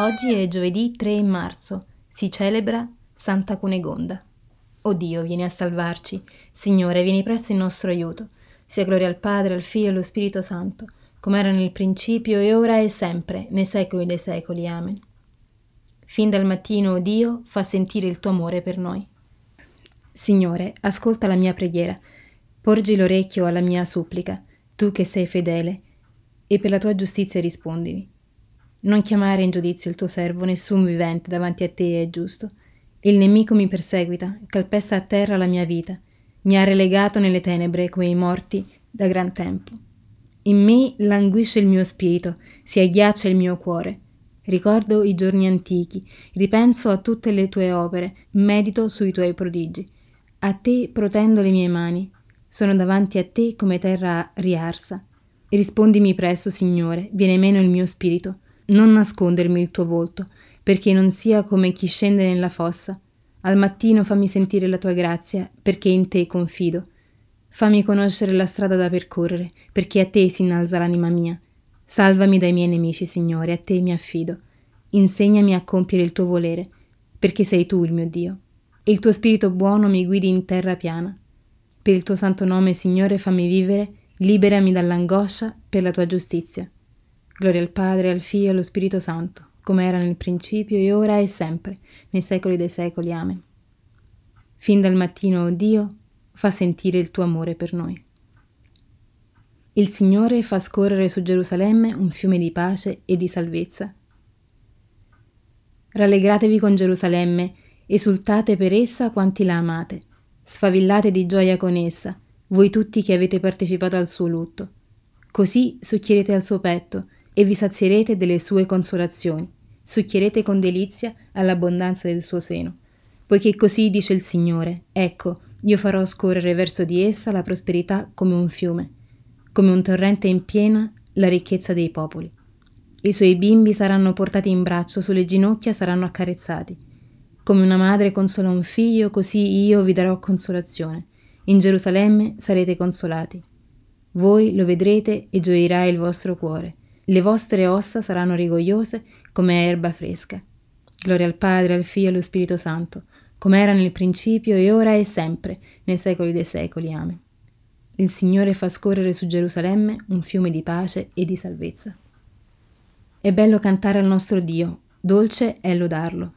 Oggi è giovedì 3 marzo, si celebra Santa Cunegonda. O Dio, vieni a salvarci. Signore, vieni presto in nostro aiuto. Sia gloria al Padre, al Figlio e allo Spirito Santo, come era nel principio e ora e sempre, nei secoli dei secoli. Amen. Fin dal mattino, o Dio, fa sentire il tuo amore per noi. Signore, ascolta la mia preghiera, porgi l'orecchio alla mia supplica, tu che sei fedele, e per la tua giustizia rispondimi. Non chiamare in giudizio il tuo servo, nessun vivente davanti a te è giusto. Il nemico mi perseguita, calpesta a terra la mia vita, mi ha relegato nelle tenebre come i morti da gran tempo. In me languisce il mio spirito, si agghiaccia il mio cuore. Ricordo i giorni antichi, ripenso a tutte le tue opere, medito sui tuoi prodigi. A te protendo le mie mani, sono davanti a te come terra riarsa. Rispondimi presto, Signore, viene meno il mio spirito non nascondermi il tuo volto, perché non sia come chi scende nella fossa. Al mattino fammi sentire la tua grazia, perché in te confido. Fammi conoscere la strada da percorrere, perché a te si innalza l'anima mia. Salvami dai miei nemici, Signore, a te mi affido. Insegnami a compiere il tuo volere, perché sei tu il mio Dio. Il tuo spirito buono mi guidi in terra piana. Per il tuo santo nome, Signore, fammi vivere, liberami dall'angoscia per la tua giustizia. Gloria al Padre, al Figlio e allo Spirito Santo, come era nel principio e ora e sempre, nei secoli dei secoli. Amen. Fin dal mattino, oh Dio, fa sentire il tuo amore per noi. Il Signore fa scorrere su Gerusalemme un fiume di pace e di salvezza. Rallegratevi con Gerusalemme, esultate per essa quanti la amate, sfavillate di gioia con essa, voi tutti che avete partecipato al suo lutto. Così succhierete al suo petto, e vi sazierete delle sue consolazioni, succhierete con delizia all'abbondanza del suo seno. Poiché così dice il Signore, ecco, io farò scorrere verso di essa la prosperità come un fiume, come un torrente in piena la ricchezza dei popoli. I suoi bimbi saranno portati in braccio, sulle ginocchia saranno accarezzati. Come una madre consola un figlio, così io vi darò consolazione. In Gerusalemme sarete consolati. Voi lo vedrete e gioirà il vostro cuore le vostre ossa saranno rigogliose come erba fresca. Gloria al Padre, al Figlio e allo Spirito Santo, come era nel principio e ora e sempre, nei secoli dei secoli. Amen. Il Signore fa scorrere su Gerusalemme un fiume di pace e di salvezza. È bello cantare al nostro Dio, dolce è lodarlo.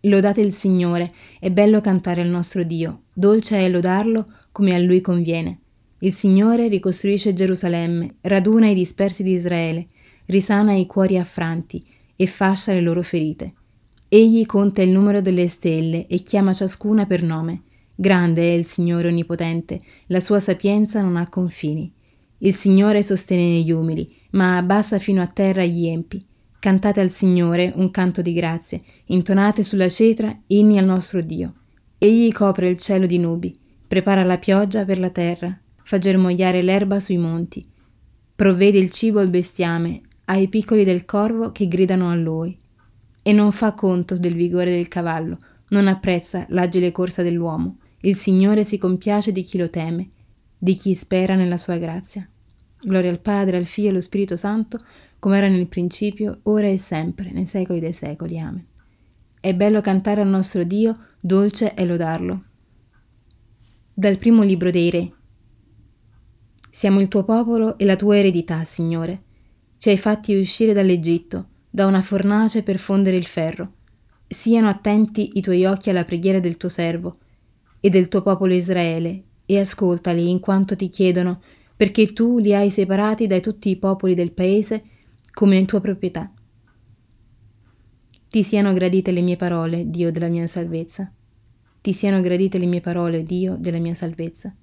Lodate il Signore, è bello cantare al nostro Dio, dolce è lodarlo come a Lui conviene. Il Signore ricostruisce Gerusalemme, raduna i dispersi di Israele, risana i cuori affranti e fascia le loro ferite. Egli conta il numero delle stelle e chiama ciascuna per nome. Grande è il Signore Onnipotente, la sua sapienza non ha confini. Il Signore sostiene gli umili, ma abbassa fino a terra gli empi. Cantate al Signore un canto di grazie, intonate sulla cetra inni al nostro Dio. Egli copre il cielo di nubi, prepara la pioggia per la terra, fa germogliare l'erba sui monti, provvede il cibo al bestiame, ai piccoli del corvo che gridano a lui, e non fa conto del vigore del cavallo, non apprezza l'agile corsa dell'uomo. Il Signore si compiace di chi lo teme, di chi spera nella sua grazia. Gloria al Padre, al Figlio e allo Spirito Santo, come era nel principio, ora e sempre, nei secoli dei secoli. Amen. È bello cantare al nostro Dio, dolce è lodarlo. Dal primo libro dei Re. Siamo il tuo popolo e la tua eredità, Signore. Ci hai fatti uscire dall'Egitto, da una fornace per fondere il ferro. Siano attenti i tuoi occhi alla preghiera del tuo servo e del tuo popolo Israele, e ascoltali in quanto ti chiedono, perché tu li hai separati da tutti i popoli del paese come in tua proprietà. Ti siano gradite le mie parole, Dio della mia salvezza. Ti siano gradite le mie parole, Dio della mia salvezza.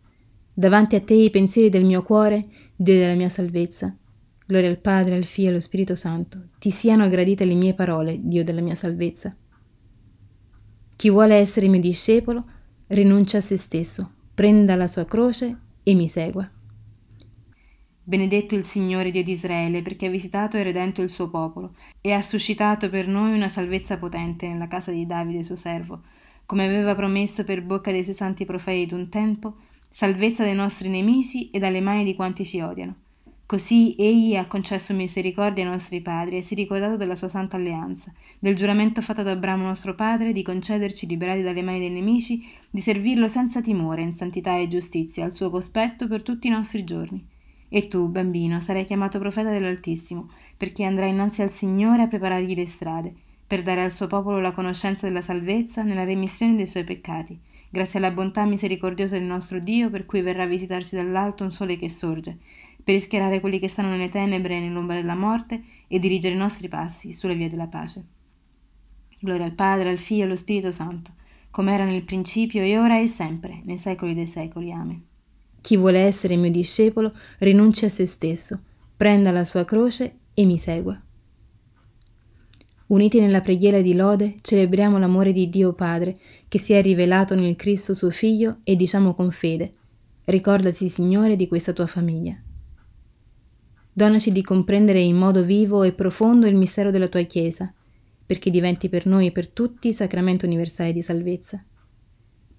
Davanti a te i pensieri del mio cuore, Dio della mia salvezza. Gloria al Padre, al Figlio e allo Spirito Santo. Ti siano gradite le mie parole, Dio della mia salvezza. Chi vuole essere mio discepolo, rinuncia a se stesso, prenda la sua croce e mi segua. Benedetto il Signore Dio di Israele, perché ha visitato e redento il suo popolo, e ha suscitato per noi una salvezza potente nella casa di Davide suo servo, come aveva promesso per bocca dei suoi santi profeti d'un tempo, salvezza dai nostri nemici e dalle mani di quanti ci odiano, Così egli ha concesso misericordia ai nostri padri e si è ricordato della sua santa alleanza, del giuramento fatto ad Abramo nostro padre di concederci, liberati dalle mani dei nemici, di servirlo senza timore, in santità e giustizia, al suo cospetto per tutti i nostri giorni. E tu, bambino, sarai chiamato profeta dell'Altissimo, perché andrai innanzi al Signore a preparargli le strade, per dare al suo popolo la conoscenza della salvezza nella remissione dei suoi peccati, grazie alla bontà misericordiosa del nostro Dio, per cui verrà a visitarci dall'alto un sole che sorge, per rischiarare quelli che stanno nelle tenebre e nell'ombra della morte e dirigere i nostri passi sulle vie della pace. Gloria al Padre, al Figlio e allo Spirito Santo, come era nel principio e ora e sempre, nei secoli dei secoli. Amen. Chi vuole essere mio discepolo, rinunci a se stesso, prenda la sua croce e mi segua. Uniti nella preghiera di lode, celebriamo l'amore di Dio Padre, che si è rivelato nel Cristo suo Figlio, e diciamo con fede, ricordati Signore di questa tua famiglia. Donaci di comprendere in modo vivo e profondo il mistero della tua Chiesa, perché diventi per noi e per tutti sacramento universale di salvezza.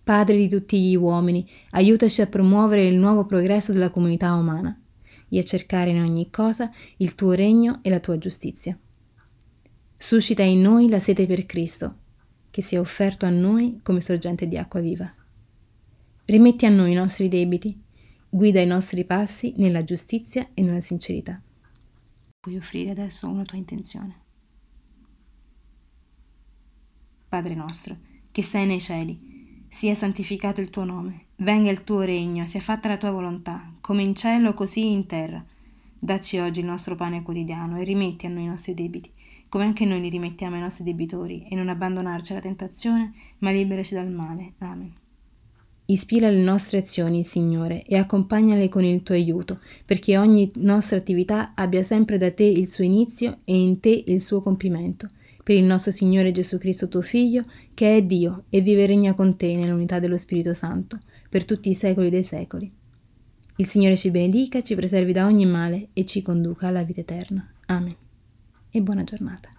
Padre di tutti gli uomini, aiutaci a promuovere il nuovo progresso della comunità umana e a cercare in ogni cosa il tuo regno e la tua giustizia. Suscita in noi la sete per Cristo, che sia offerto a noi come sorgente di acqua viva. Rimetti a noi i nostri debiti Guida i nostri passi nella giustizia e nella sincerità. Puoi offrire adesso una tua intenzione. Padre nostro, che sei nei cieli, sia santificato il tuo nome, venga il tuo regno, sia fatta la tua volontà, come in cielo così in terra. Dacci oggi il nostro pane quotidiano e rimetti a noi i nostri debiti, come anche noi li rimettiamo ai nostri debitori, e non abbandonarci alla tentazione, ma liberaci dal male. Amen. Ispira le nostre azioni, Signore, e accompagnale con il tuo aiuto, perché ogni nostra attività abbia sempre da te il suo inizio e in te il suo compimento. Per il nostro Signore Gesù Cristo, tuo Figlio, che è Dio e vive e regna con te nell'unità dello Spirito Santo, per tutti i secoli dei secoli. Il Signore ci benedica, ci preservi da ogni male e ci conduca alla vita eterna. Amen. E buona giornata.